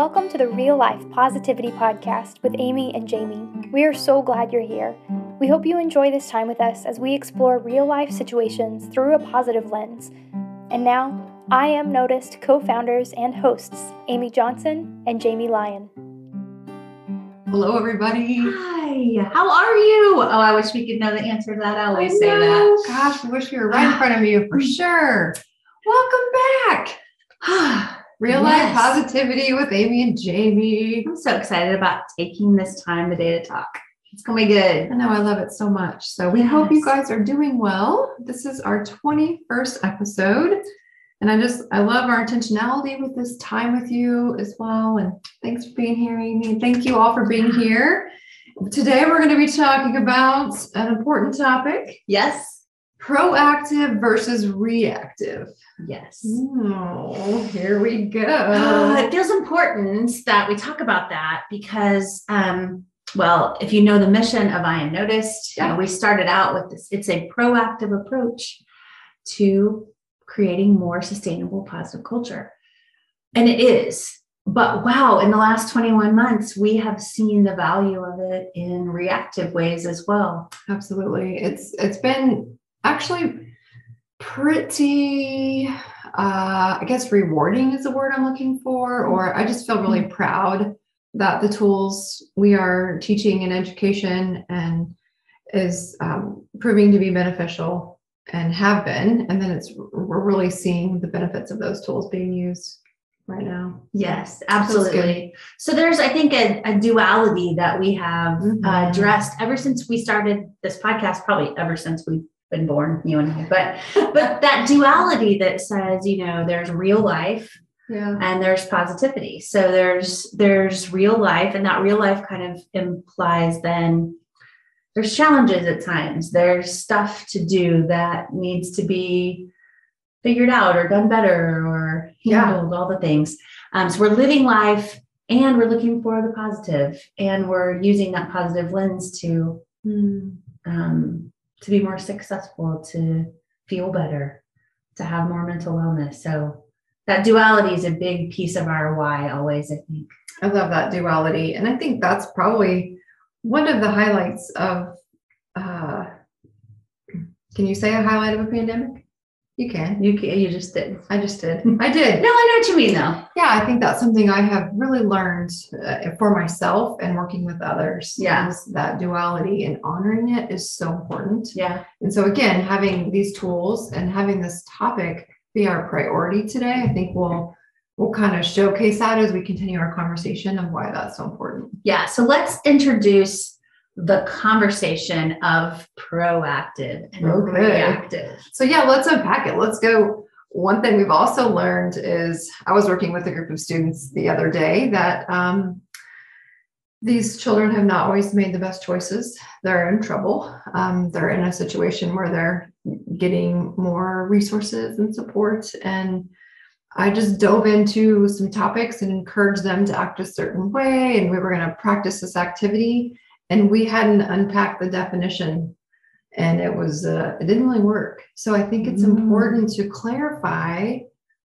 Welcome to the Real Life Positivity Podcast with Amy and Jamie. We are so glad you're here. We hope you enjoy this time with us as we explore real life situations through a positive lens. And now, I am Noticed co founders and hosts, Amy Johnson and Jamie Lyon. Hello, everybody. Hi, how are you? Oh, I wish we could know the answer to that. I always I say that. Gosh, I wish we were right in front of you for sure. Welcome back. Real life positivity with Amy and Jamie. I'm so excited about taking this time today to talk. It's gonna be good. I know I love it so much. So we hope you guys are doing well. This is our 21st episode. And I just, I love our intentionality with this time with you as well. And thanks for being here, Amy. Thank you all for being here. Today, we're going to be talking about an important topic Yes. Proactive versus reactive. Yes. Oh, here we go. Uh, it feels important that we talk about that because, um, well, if you know the mission of I Am Noticed, you know, we started out with this. It's a proactive approach to creating more sustainable, positive culture, and it is. But wow, in the last 21 months, we have seen the value of it in reactive ways as well. Absolutely. It's it's been actually pretty uh I guess rewarding is the word I'm looking for or I just feel really proud that the tools we are teaching in education and is um, proving to be beneficial and have been and then it's we're really seeing the benefits of those tools being used right now. Yes, absolutely. So there's, I think, a, a duality that we have Mhm. uh, addressed ever since we started this podcast. Probably ever since we've been born, you and I. But but that duality that says, you know, there's real life Yeah. and there's positivity. So there's there's real life, and that real life kind of implies then there's challenges at times. There's stuff to do that needs to be figured out or done better or Yeah. handled, all the things. Um, so we're living life and we're looking for the positive, and we're using that positive lens to Hmm. um, to be more successful, to feel better, to have more mental wellness. So that duality is a big piece of our why always, I think. I love that duality. And I think that's probably one of the highlights of, uh, can you say a highlight of a pandemic? You can. You ca- you just did. I just did. I did. No, I know what you mean though. Yeah, I think that's something I have really learned uh, for myself and working with others. Yeah. is That duality and honoring it is so important. Yeah. And so, again, having these tools and having this topic be our priority today, I think we'll we'll kind of showcase that as we continue our conversation of why that's so important. Yeah. So let's introduce the conversation of proactive and Okay. reactive. So yeah, let's unpack it. Let's go. One thing we've also learned is I was working with a group of students the other day that um, these children have not always made the best choices. They're in trouble. Um, they're in a situation where they're getting more resources and support. And I just dove into some topics and encouraged them to act a certain way. And we were going to practice this activity. And we hadn't unpacked the definition and it was uh, it didn't really work so i think it's Mm. important to clarify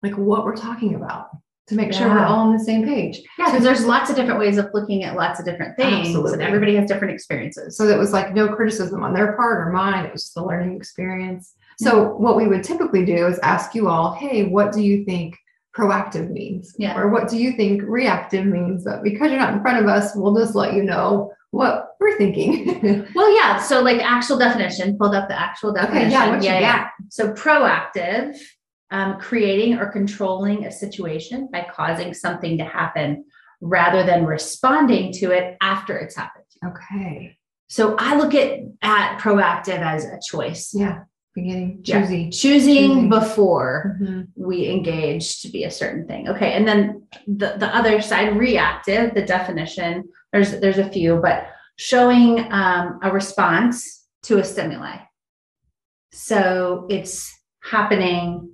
like what we're talking about to make sure we're all on the same page Yeah, because there's lots of different ways of looking at lots of different things, Absolutely. and everybody has different experiences. so it was like no criticism on their part or mine it was just a learning experience so what we would typically do is ask you all hey what do you think proactive means Yeah. or what do you think reactive means but because you're not in front of us we'll just let you know what we're thinking Well, yeah. So, like actual definition, pulled up the actual definition. okay yeah what you got So, proactive, um, creating or controlling a situation by causing something to happen rather than responding to it after it's happened. okay So, I look at at proactive as a choice. yeah beginning Yeah. Choosing Choosing. before Mhm. we engage to be a certain thing. Okay. And then the, the other side, reactive, the definition, there's there's a few, but showing um, a response to a stimuli. So it's happening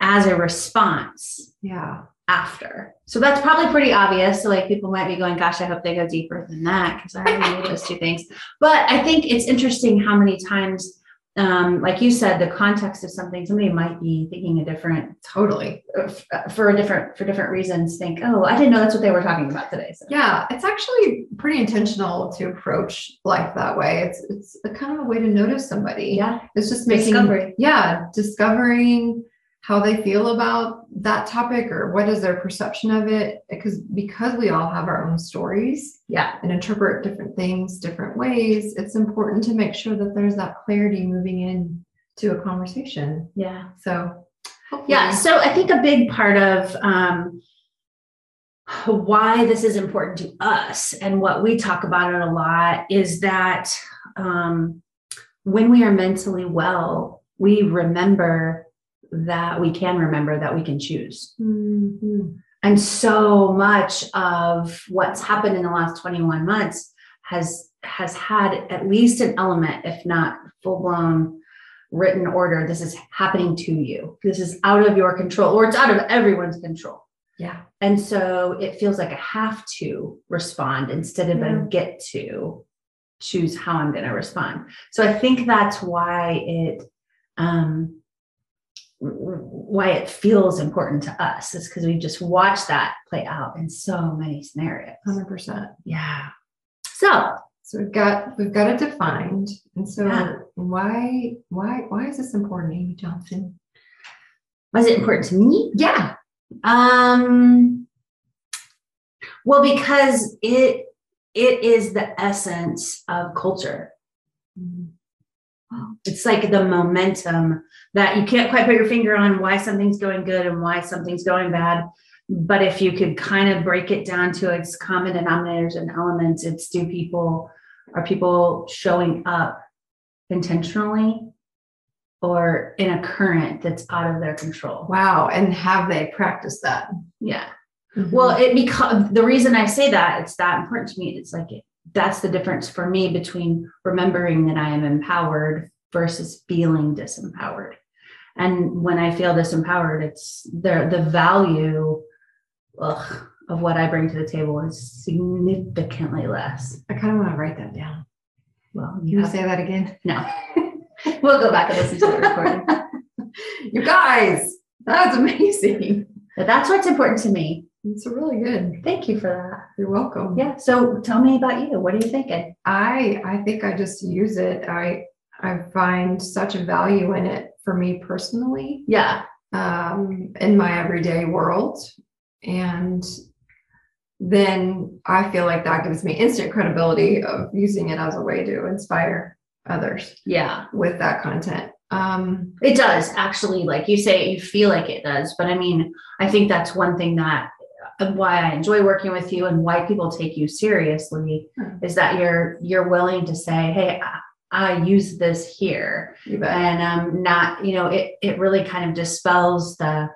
as a response yeah after. So that's probably pretty obvious. So like people might be going, gosh, I hope they go deeper than that because I already knew those two things. But I think it's interesting how many times um, like you said, the context of something, somebody might be thinking a different Totally. uh, for a different for different reasons. Think, oh, I didn't know that's what they were talking about today. So. Yeah, it's actually pretty intentional to approach life that way. It's it's a kind of a way to notice somebody. Yeah. It's just making Discovery. yeah, discovering how they feel about that topic or what is their perception of it because because we all have our own stories Yeah. and interpret different things different ways it's important to make sure that there's that clarity moving in to a conversation Yeah. so Yeah. So I think a big part of um, why this is important to us and what we talk about it a lot is that um, when we are mentally well, we remember that we can remember that we can choose. Mhm. And so much of what's happened in the last 21 months has has had at least an element, if not full blown written order. This is happening to you. This is out of your control, or it's out of everyone's control. yeah And so it feels like I have to respond instead of Yeah. a get to choose how I'm going to respond. So I think that's why it um why it feels important to us is because we just watched that play out in so many scenarios. 100% Yeah. So so we've got we've got it defined and so Yeah. why why why is this important amy johnson why is it important to me? yeah Um, well, because it it is the essence of culture. It's like the momentum that you can't quite put your finger on why something's going good and why something's going bad. But if you could kind of break it down to its common denominators and elements, it's do people are people showing up intentionally or in a current that's out of their control. wow and have they practiced that Yeah. Mhm. Well, it because the reason I say that it's that important to me. It's like it, that's the difference for me between remembering that I am empowered versus feeling disempowered. And when I feel disempowered, it's the the value ugh, of what I bring to the table is significantly less. i kind of want to write that down Well, you say that again no. we'll go back and listen to the recording. you guys that's amazing But that's what's important to me. It's really good Thank you for that. you're welcome Yeah. So tell me about you. What are you thinking? I I think I just use it. I I find such a value in it for me personally Yeah. um, in my everyday world, and then I feel like that gives me instant credibility of using it as a way to inspire others Yeah. with that content. Um, It does actually, like you say, you feel like it does. But I mean, I think that's one thing that why I enjoy working with you and why people take you seriously Hmm. is that you're you're willing to say, "Hey, I, I use this here," and um, not you know, it it really kind of dispels the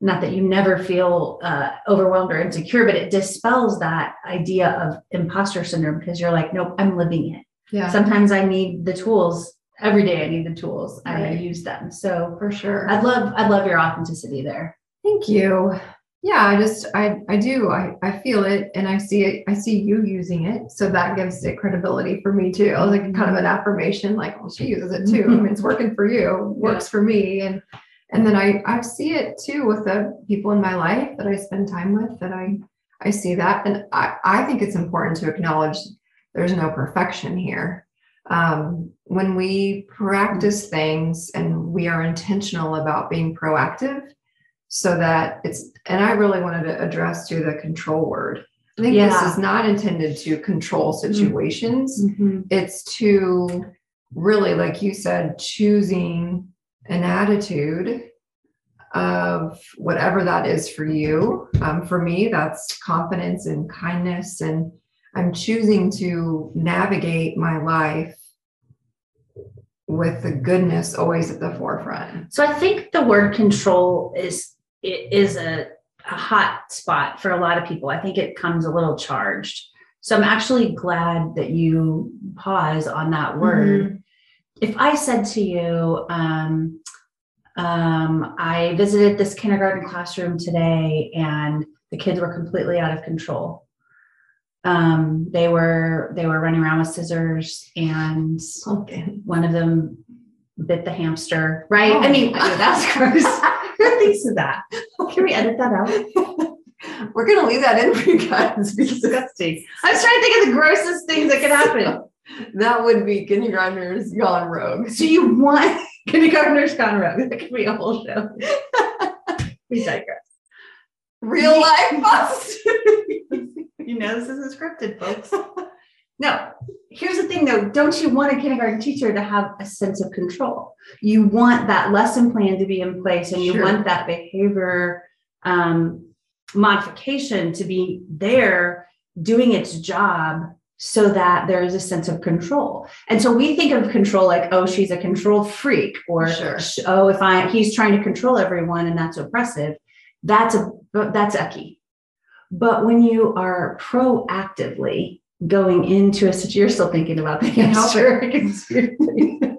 not that you never feel uh, overwhelmed or insecure, but it dispels that idea of imposter syndrome because you're like, nope, I'm living it. Yeah, Sometimes I need the tools. Every day I need the tools. I Right. use them. So for sure. I'd love I'd love your authenticity there. Thank you. Yeah, I just I I do. I I feel it and I see it. I see you using it. So that gives it credibility for me too. I was like kind of an affirmation, like, well, she uses it too. I mean, it's working for you, works for me. And and then I I see it too with the people in my life that I spend time with that I I see that. And I, I think it's important to acknowledge there's no perfection here. Um, when we practice things and we are intentional about being proactive, so that it's and i really wanted to address to the control word. I think this is not intended to control situations. Mm-hmm. it's to really like you said choosing an attitude of whatever that is for you. Um, for me that's confidence and kindness and i'm choosing to navigate my life with the goodness always at the forefront. So I think the word control is it is a, a hot spot for a lot of people. I think it comes a little charged. So I'm actually glad that you pause on that word. If I said to you, um, um, I visited this kindergarten classroom today and the kids were completely out of control. Um, they were they were running around with scissors and pumpkin one of them bit the hamster, right? Oh. I mean, that's gross. Who thinks of that? Oh, can we edit that out? We're gonna leave that in for you guys because Disgusting. I was trying to think of the grossest things that could happen. that would be kindergartners gone rogue. So you want kindergartners gone rogue? That could be a whole show. we digress. Real life bust. You know this isn't scripted, folks. No, here's the thing though. Don't you want a kindergarten teacher to have a sense of control? You want that lesson plan to be in place and you Sure. want that behavior um, modification to be there doing its job so that there is a sense of control. And so we think of control like, oh, she's a control freak, or Sure. oh, if I he's trying to control everyone and that's oppressive. That's a that's icky. But when you are proactively going into a situation, you're still thinking about the hamster.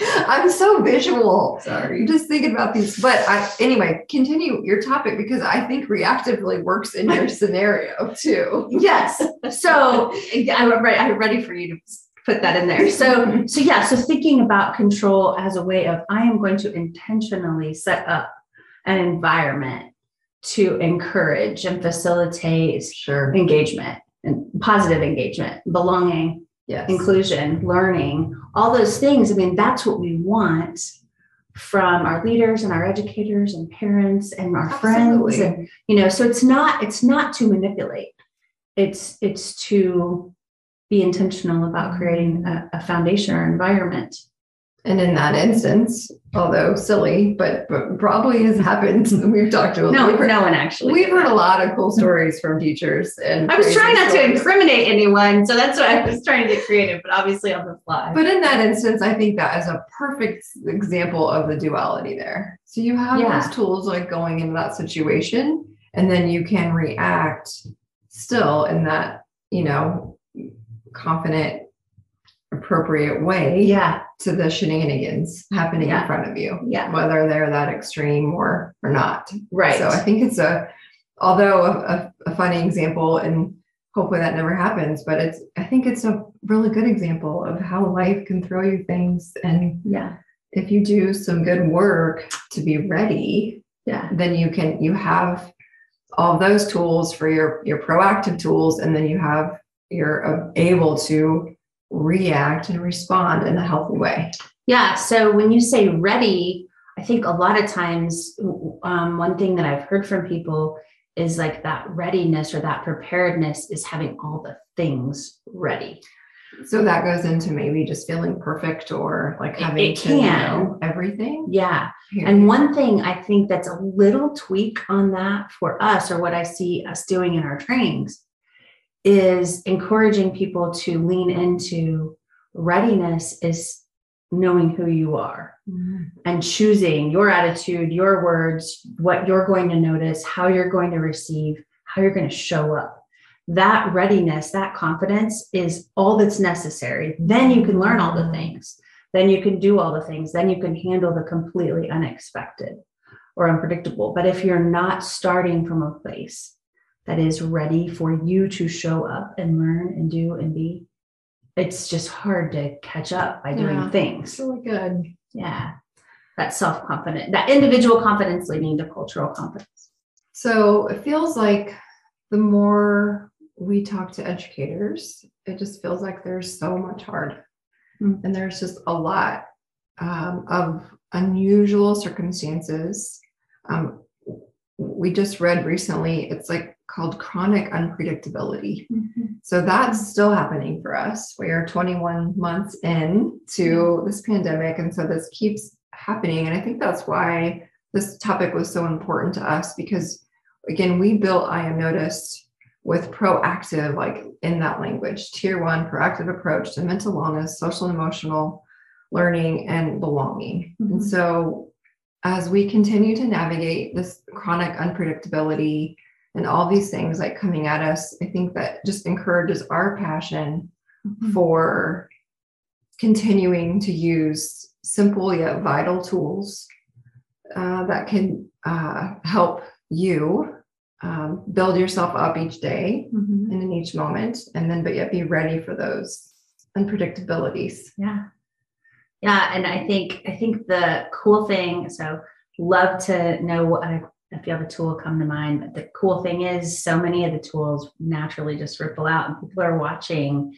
I'm so visual. Sorry. I'm just thinking about these. But I anyway, continue your topic because I think reactively works in your scenario too. Yes. So I'm ready, I'm ready for you to put that in there. So, so yeah, so thinking about control as a way of I am going to intentionally set up an environment to encourage and facilitate Sure. engagement and positive engagement, belonging, Yes. inclusion, learning, all those things. I mean, that's what we want from our leaders and our educators and parents and our friends and you know so it's not it's not to manipulate it's it's to be intentional about mm-hmm. creating a, a foundation or environment And in that instance, although silly, but, but probably has happened. We've talked to no we've heard, no one actually we've heard a lot of cool stories from teachers and i was trying not to incriminate anyone so that's why i was trying to get creative but obviously on the fly But in that instance, I think that is a perfect example of the duality there. So you have Yeah. those tools like going into that situation, and then you can react still in that, you know, confident, appropriate way yeah to the shenanigans happening Yeah. in front of you, yeah whether they're that extreme or or not. right So I think it's a, although a, a, funny example, and hopefully that never happens, but it's, I think it's a really good example of how life can throw you things. And yeah if you do some good work to be ready, yeah then you can, you have all those tools for your, your proactive tools, and then you have, you're able to react and respond in a healthy way. Yeah. So when you say ready, I think a lot of times, um, one thing that I've heard from people is like that readiness or that preparedness is having all the things ready. So that goes into maybe just feeling perfect or like having it to can. know everything. Yeah. Here. And one thing I think that's a little tweak on that for us, or what I see us doing in our trainings, is encouraging people to lean into readiness is knowing who you are. Mhm. and choosing your attitude, your words, what you're going to notice, how you're going to receive, how you're going to show up. That readiness, that confidence is all that's necessary. Then you can learn all the things. Then you can do all the things. Then you can handle the completely unexpected or unpredictable. But if you're not starting from a place that is ready for you to show up and learn and do and be, it's just hard to catch up by doing Yeah. things. Really good. Yeah. That self confidence, that individual confidence leading to cultural confidence. So it feels like the more we talk to educators, it just feels like there's so much hard. Mm. And there's just a lot um, of unusual circumstances. Um, we just read recently, it's like called chronic unpredictability. So that's still happening for us. We are 21 months in to this pandemic. And so this keeps happening. And I think that's why this topic was so important to us because, again, we built I Am Noticed with proactive, like in that language, tier one proactive approach to mental wellness, social and emotional learning, and belonging. Mhm. And so as we continue to navigate this chronic unpredictability, and all these things like coming at us, I think that just encourages our passion for continuing to use simple yet vital tools uh, that can uh, help you um, build yourself up each day Mhm. and in each moment, and then but yet be ready for those unpredictabilities. Yeah. Yeah, and I think I think the cool thing. So love to know uh, if you have a tool come to mind. But the cool thing is, so many of the tools naturally just ripple out, and people are watching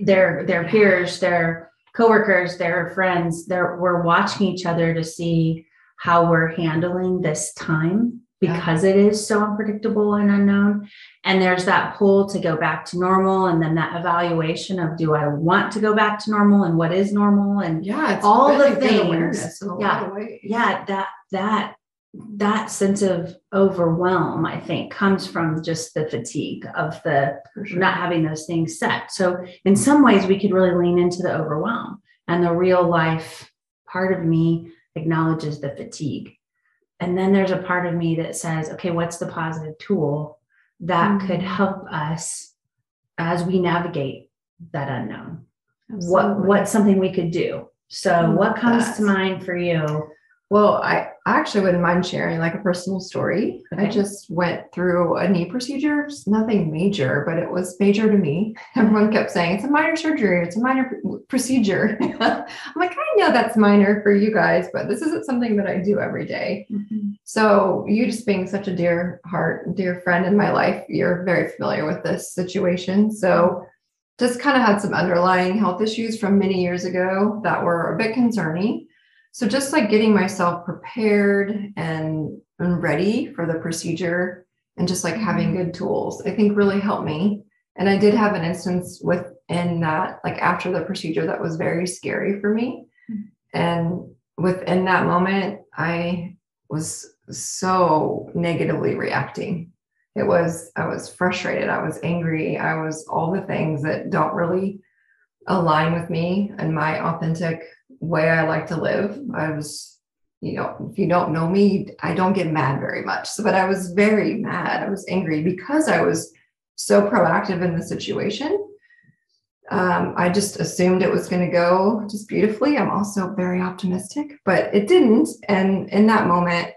their their peers, their coworkers, their friends. They're we're watching each other to see how we're handling this time because yeah. it is so unpredictable and unknown. And there's that pull to go back to normal, and then that evaluation of do I want to go back to normal and what is normal, and yeah, all really the things. yeah, yeah, that that that sense of overwhelm, I think, comes from just the fatigue of the sure. not having those things set. So, in some ways, we could really lean into the overwhelm, and the real life part of me acknowledges the fatigue and then there's a part of me that says, okay, what's the positive tool that mm-hmm. could help us as we navigate that unknown? Absolutely. What what's something we could do? So, what comes that. to mind for you well, I actually wouldn't mind sharing like a personal story. Okay. I just went through a knee procedure, it's nothing major, but it was major to me. Everyone kept saying it's a minor surgery, it's a minor procedure. I'm like, I know that's minor for you guys, but this isn't something that I do every day. Mm-hmm. So, you just being such a dear heart, dear friend in my life, you're very familiar with this situation. So, just kind of had some underlying health issues from many years ago that were a bit concerning. So just like getting myself prepared and, and ready for the procedure and just like having mm-hmm. good tools, I think really helped me. And I did have an instance within that, like after the procedure, that was very scary for me. Mm-hmm. And within that moment, I was so negatively reacting. It was, I was frustrated. I was angry. I was all the things that don't really align with me and my authentic way I like to live. I was, you know, if you don't know me, I don't get mad very much. So, but I was very mad. I was angry because I was so proactive in the situation. Um, I just assumed it was going to go just beautifully. I'm also very optimistic, but it didn't. And in that moment,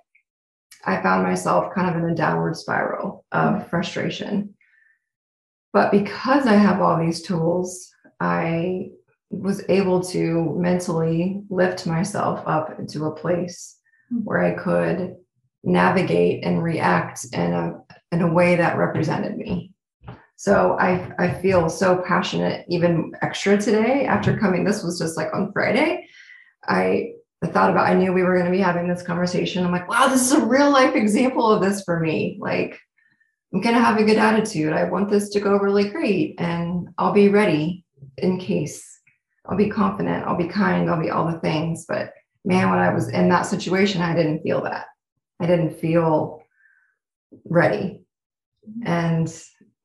I found myself kind of in a downward spiral of frustration. But because I have all these tools, I was able to mentally lift myself up into a place hmm. where I could navigate and react in a in a way that represented me. So I I feel so passionate, even extra today after coming. This was just like on Friday. I I thought about I knew we were going to be having this conversation. I'm like, wow, this is a real life example of this for me. Like I'm gonna have a good attitude. I want this to go really great and I'll be ready in case I'll be confident, I'll be kind, I'll be all the things. But man, when I was in that situation, I didn't feel that. I didn't feel ready. And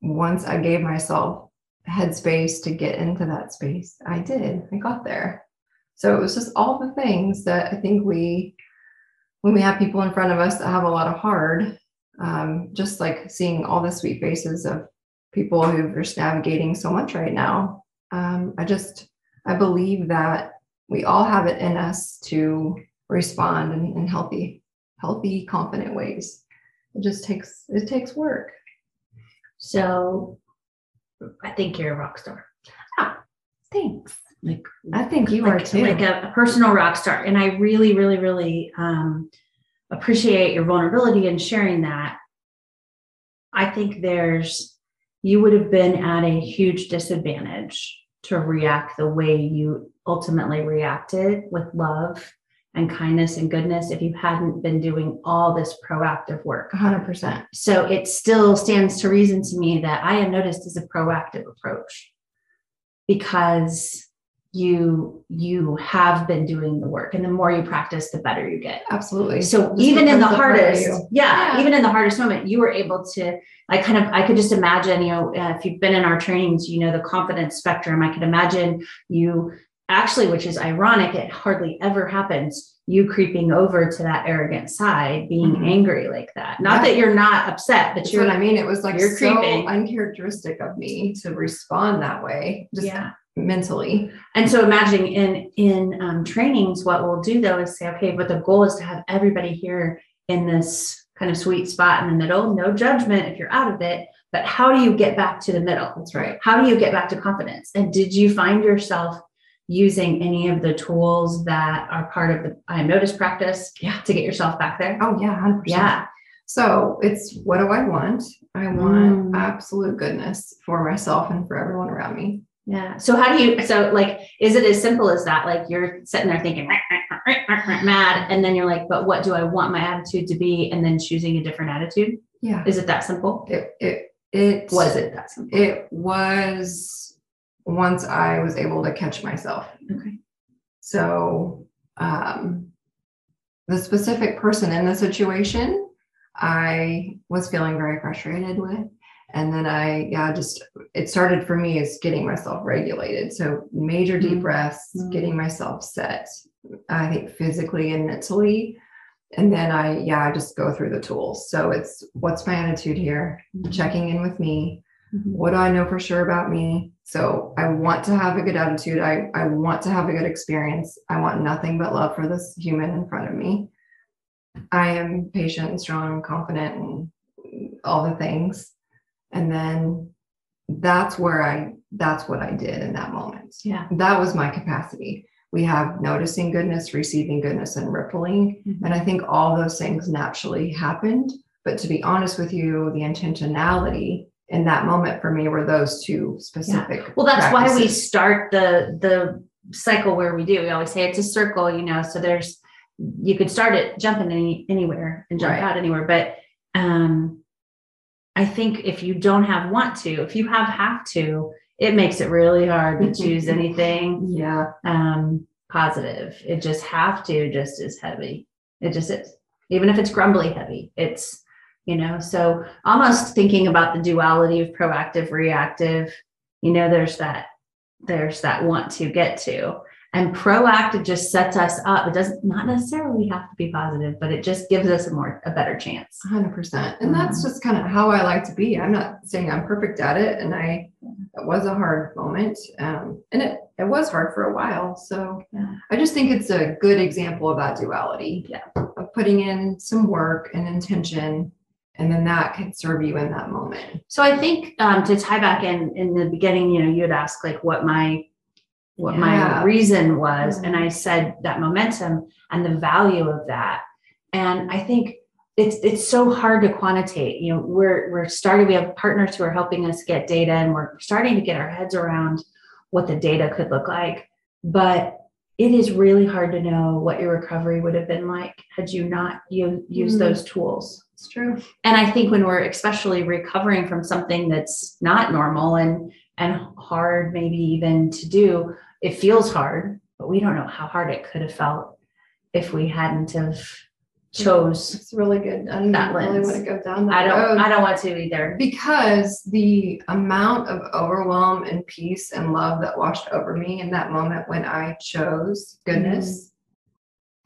once I gave myself headspace to get into that space, I did. I got there. So it was just all the things that I think we, when we have people in front of us that have a lot of hard, um, just like seeing all the sweet faces of people who are just navigating so much right now. Um, I just I believe that we all have it in us to respond in, in healthy, healthy, confident ways. It just takes it takes work. So I think you're a rock star. Ah, thanks. Like I think you like, are too. Like a, a, personal rock star. And I really, really, really um, appreciate your vulnerability and sharing that. I think there's you would have been at a huge disadvantage to react the way you ultimately reacted with love and kindness and goodness if you hadn't been doing all this proactive work. 100% so it still stands to reason to me that I Am Noticed is a proactive approach because you you have been doing the work. And the more you practice the better you get. Absolutely. So Just even in the hardest yeah, yeah, even in the hardest moment you were able to i kind of i could just imagine you know uh, if you've been in our trainings you know the confidence spectrum. I could imagine you actually which is ironic it hardly ever happens you creeping over to that arrogant side being mm-hmm. angry like that. Not yeah. that you're not upset but That's you're what i mean. It was like you're so creeping. uncharacteristic of me to respond that way. Just yeah mentally. And so imagining in in um, trainings, what we'll do though is say, okay, but the goal is to have everybody here in this kind of sweet spot in the middle. No judgment if you're out of it, but how do you get back to the middle? That's right. How do you get back to confidence? And did you find yourself using any of the tools that are part of the I am notice practice Yeah. to get yourself back there? Oh, yeah, 100%. Yeah. So it's what do I want? I want Mm. absolute goodness for myself and for everyone around me. Yeah. So how do you so like is it as simple as that? Like you're sitting there thinking mad and then you're like, but what do I want my attitude to be? And then choosing a different attitude? Yeah. Is it that simple? It it it Was it that simple? It was once I was able to catch myself. Okay. So um the specific person in the situation I was feeling very frustrated with. And then I, yeah, just it started for me as getting myself regulated. So major deep Mm. breaths, Mm. getting myself set, I think physically and mentally. And then I, yeah, I just go through the tools. So it's what's my attitude here? Checking in with me. Mhm. What do I know for sure about me? So I want to have a good attitude. I, I want to have a good experience. I want nothing but love for this human in front of me. I am patient and strong and confident and all the things. And then that's where I, that's what I did in that moment. Yeah. That was my capacity. We have noticing goodness, receiving goodness, and rippling. Mhm. And I think all those things naturally happened. But to be honest with you, the intentionality in that moment for me were those two specific. Well, that's why we start the the cycle where we do. We always say it's a circle, you know. So there's you could start it jumping any anywhere and jump Right. out anywhere. But um I think if you don't have want to, if you have have to, it makes it really hard to choose anything Yeah. um positive. It just have to just is heavy. It just is. Even if it's grumbly heavy, it's you know, so almost thinking about the duality of proactive, reactive, you know, there's that, there's that want to get to. And proactive just sets us up. It doesn't not necessarily have to be positive, but it just gives us a more a better chance. 100%. And that's just kind of how I like to be. I'm not saying I'm perfect at it. And I, it was a hard moment. Um, and it, it was hard for a while. So Yeah. I just think it's a good example of that duality. Yeah. Of putting in some work and intention. And then that can serve you in that moment. So I think um, to tie back in in the beginning, you know, you had asked like what my what my reason was, and Mhm. I said that momentum and the value of that. And I think it's it's so hard to quantitate. You know, we're we're starting. We have partners who are helping us get data, and we're starting to get our heads around what the data could look like. But it is really hard to know what your recovery would have been like had you not you used Mhm. those tools It's true. and i think when we're especially recovering from something that's not normal and and hard maybe even to do it feels hard but we don't know how hard it could have felt if we hadn't have chose It's really good. I don't That really lens. want to go down that i don't road. i don't want to either because the amount of overwhelm and peace and love that washed over me in that moment when I chose goodness,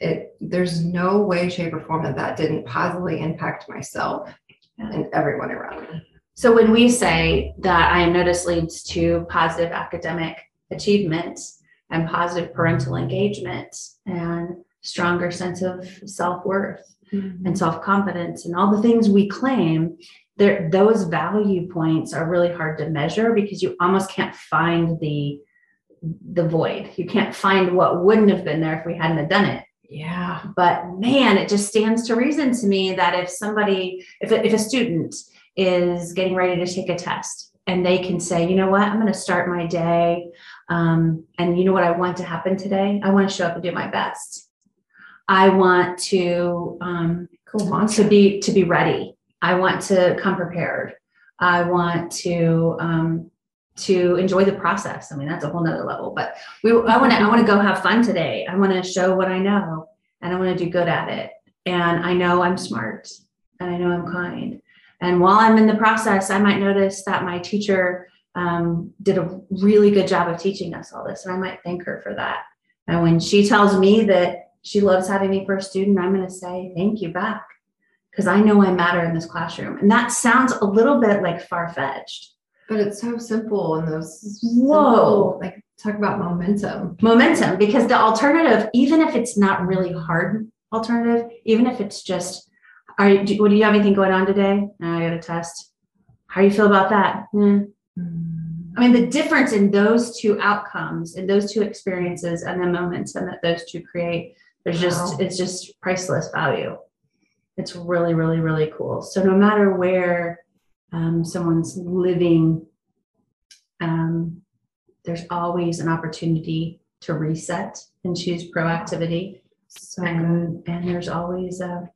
mm-hmm. it there's no way, shape, or form that that didn't positively impact myself Yeah. and everyone around me. so when we say that i am notice leads to positive academic achievement and positive parental engagement and stronger sense of self-worth and self-confidence and all the things we claim there those value points are really hard to measure because you almost can't find the the void. You can't find what wouldn't have been there if we hadn't have done it. Yeah. but man it just stands to reason to me that if somebody if a, if a student is getting ready to take a test and they can say you know what? I'm going to start my day um, and you know what i want to happen today? I want to show up and do my best i want to um, Cool. to be to be ready. I want to come prepared. I want to um to enjoy the process. I mean that's a whole nother level but we i want to i want to go have fun today. I want to show what i know and i want to do good at it. And i know i'm smart and i know i'm kind. And while i'm in the process i might notice that my teacher um, did a really good job of teaching us all this and i might thank her for that. And when she tells me that she loves having me for a student i'm going to say thank you back because I know I matter in this classroom. And that sounds a little bit like far fetched. But it's so simple and those Whoa. simple, like talk about momentum. Momentum, because the alternative, even if it's not really hard alternative, even if it's just, are you, do, what, do you have anything going on today? No, I got a test. How do you feel about that? Hmm. I mean, the difference in those two outcomes, in those two experiences, and the momentum that those two create, there's just, Wow. it's just priceless value. It's really, really, really cool. So no matter where um, someone's living, um, there's always an opportunity to reset and choose proactivity. So. And, and there's always a,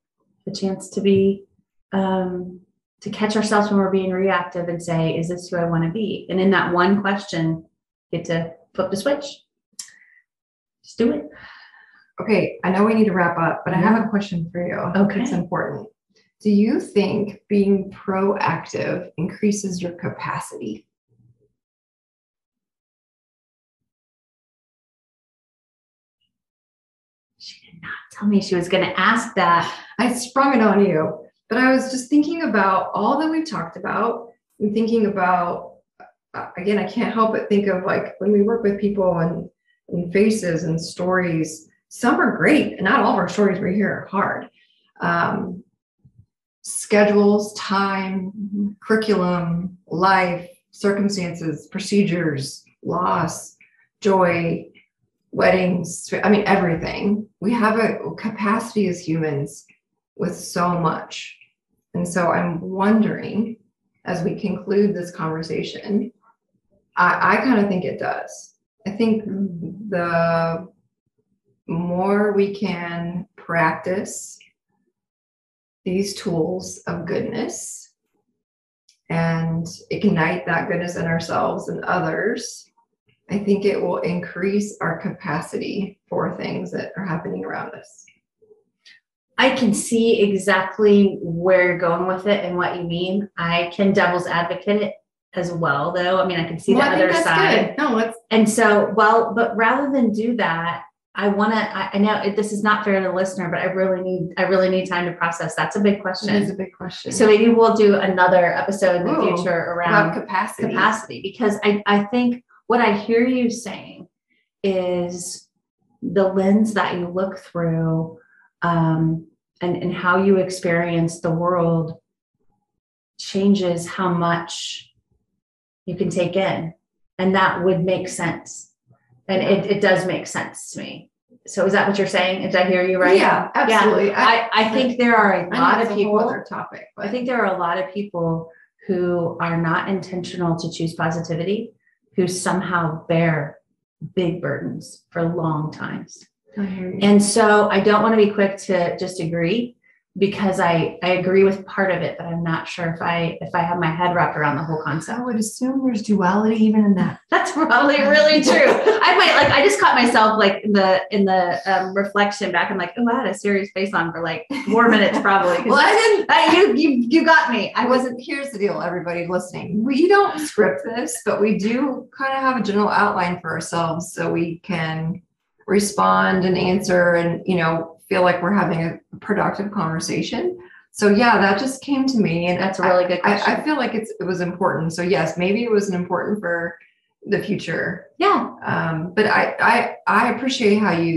a chance to be, um, to catch ourselves when we're being reactive and say, is this who I want to be? And in that one question, get to flip the switch. Just do it. Okay, I know we need to wrap up, but I have a question for you. Okay. It's important. Do you think being proactive increases your capacity? She did not tell me she was going to ask that. I sprung it on you, but I was just thinking about all that we've talked about and thinking about, uh, again, I can't help but think of like when we work with people and, and faces and stories, some are great, and not all of our stories we hear are hard. Um, schedules, time, curriculum, life, circumstances, procedures, loss, joy, weddings, I mean, everything. We have a capacity as humans with so much. And so I'm wondering, as we conclude this conversation, I, I kind of think it does. I think the more we can practice these tools of goodness and ignite that goodness in ourselves and others, I think it will increase our capacity for things that are happening around us. I can see exactly where you're going with it and what you mean. I can devil's advocate it as well, though. I mean, I can see Well, the other side. good. No, And so, well, but rather than do that, I want to, I, I know it, this is not fair to the listener, but I really need, I really need time to process. That's a big That is question. a big question. So maybe we'll do another episode in the Ooh, future around capacity. capacity because I, I think what I hear you saying is the lens that you look through um, and, and how you experience the world changes how much you can take in. And that would make sense. And it, it does make sense to me. So is that what you're saying? Did I hear you right? Yeah, absolutely. I, I think there are a know lot it's of people. other topic, but I think there are a lot of people who are not intentional to choose positivity, who somehow bear big burdens for long times. I hear you. And so I don't want to be quick to just agree because I, I agree with part of it, but I'm not sure if I if I have my head wrapped around the whole concept. I would assume there's duality even in that. That's probably really true. I might like I just caught myself like in the in the um, reflection back. I'm like, oh, I had a serious face on for like four minutes probably. Well, I didn't. that- you you you got me. I I wasn't. Here's the deal, everybody listening. We don't script this, but we do kind of have a general outline for ourselves so we can respond and answer and, you know, feel like we're having a productive conversation. So yeah, that just came to me and That's a really good I, question. I feel like it's it was important. So yes, maybe it was an important for the future. yeah. Um, but I, I I appreciate how you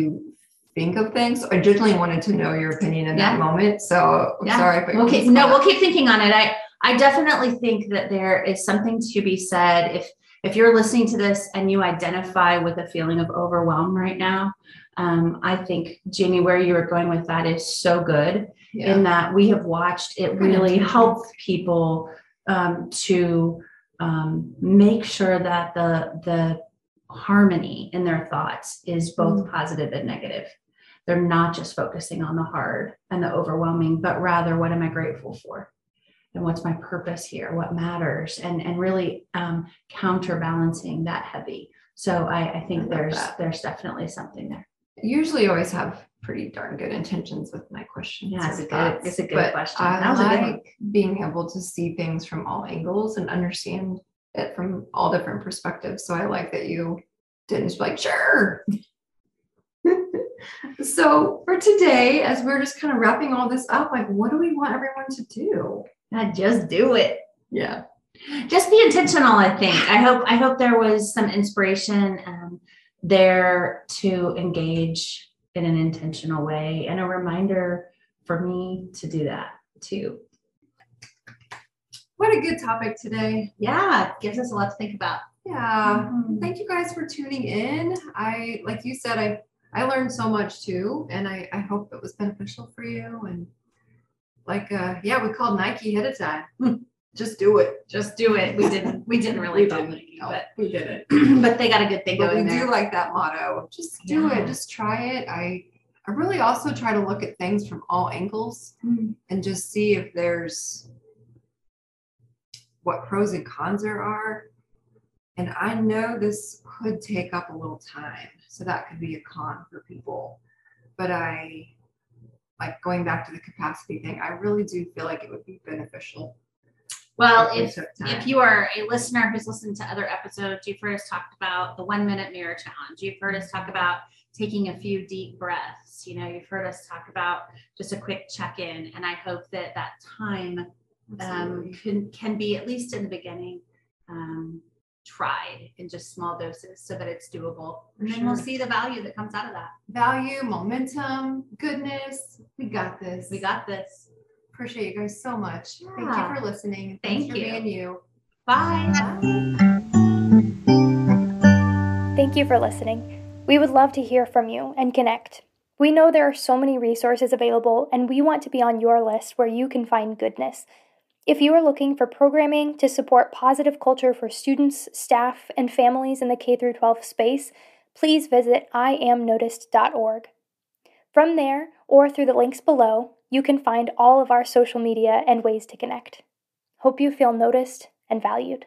think of things. I genuinely wanted to know your opinion in Yeah. that moment. So I'm Yeah. sorry We'll keep, no, we'll keep thinking on it. I, I definitely think that there is something to be said if, if you're listening to this and you identify with a feeling of overwhelm right now. Um, I think Jamie, where you were going with that is so good yeah. in that we have watched it really help people um, to um, make sure that the the harmony in their thoughts is both positive and negative. They're not just focusing on the hard and the overwhelming, but rather what am I grateful for? And what's my purpose here? What matters? And and really um, counterbalancing that heavy. So I, I I think love there's that. there's definitely something there. usually always have pretty darn good intentions with my questions. Yeah, it's a good- it's a good question. I good like being able to see things from all angles and understand it from all different perspectives. So I like that you didn't just be like, sure. so for today, as we're just kind of wrapping all this up, like what do we want everyone to do? Yeah, just do it. Yeah. just be intentional i think i hope i hope there was some inspiration um, there to engage in an intentional way and a reminder for me to do that too What a good topic today. yeah gives us a lot to think about Yeah. Mhm. Thank you guys for tuning in. I, like you said, I, I learned so much too, and I, I hope it was beneficial for you. And like, uh, yeah, we called Nike ahead of time. Just do it. Just do it. We didn't. We didn't really We tell didn't. Nike, No, but we did it. but they got a good thing But we going do like that motto. Just do Yeah. it. Just try it. I, I really also try to look at things from all angles Mhm. and just see if there's what pros and cons there are. And I know this could take up a little time, so that could be a con for people. But I like going back to the capacity thing, I really do feel like it would be beneficial. Well, if if you are a listener who's listened to other episodes, you've heard us talk about the one minute mirror challenge. You've heard us talk about taking a few deep breaths. You know, you've heard us talk about just a quick check in. And I hope that that time um, can, can be, at least in the beginning, um, tried in just small doses so that it's doable. And then we'll see the value that comes out of that. value, momentum, goodness. We got this. We got this. Appreciate you guys so much. Thank you for listening. Thank Thanks for being you. Bye. Thank you for listening. We would love to hear from you and connect. We know there are so many resources available, and we want to be on your list where you can find goodness. If you are looking for programming to support positive culture for students, staff, and families in the K 12 space, please visit iamnoticed.org. From there, or through the links below, you can find all of our social media and ways to connect. Hope you feel noticed and valued.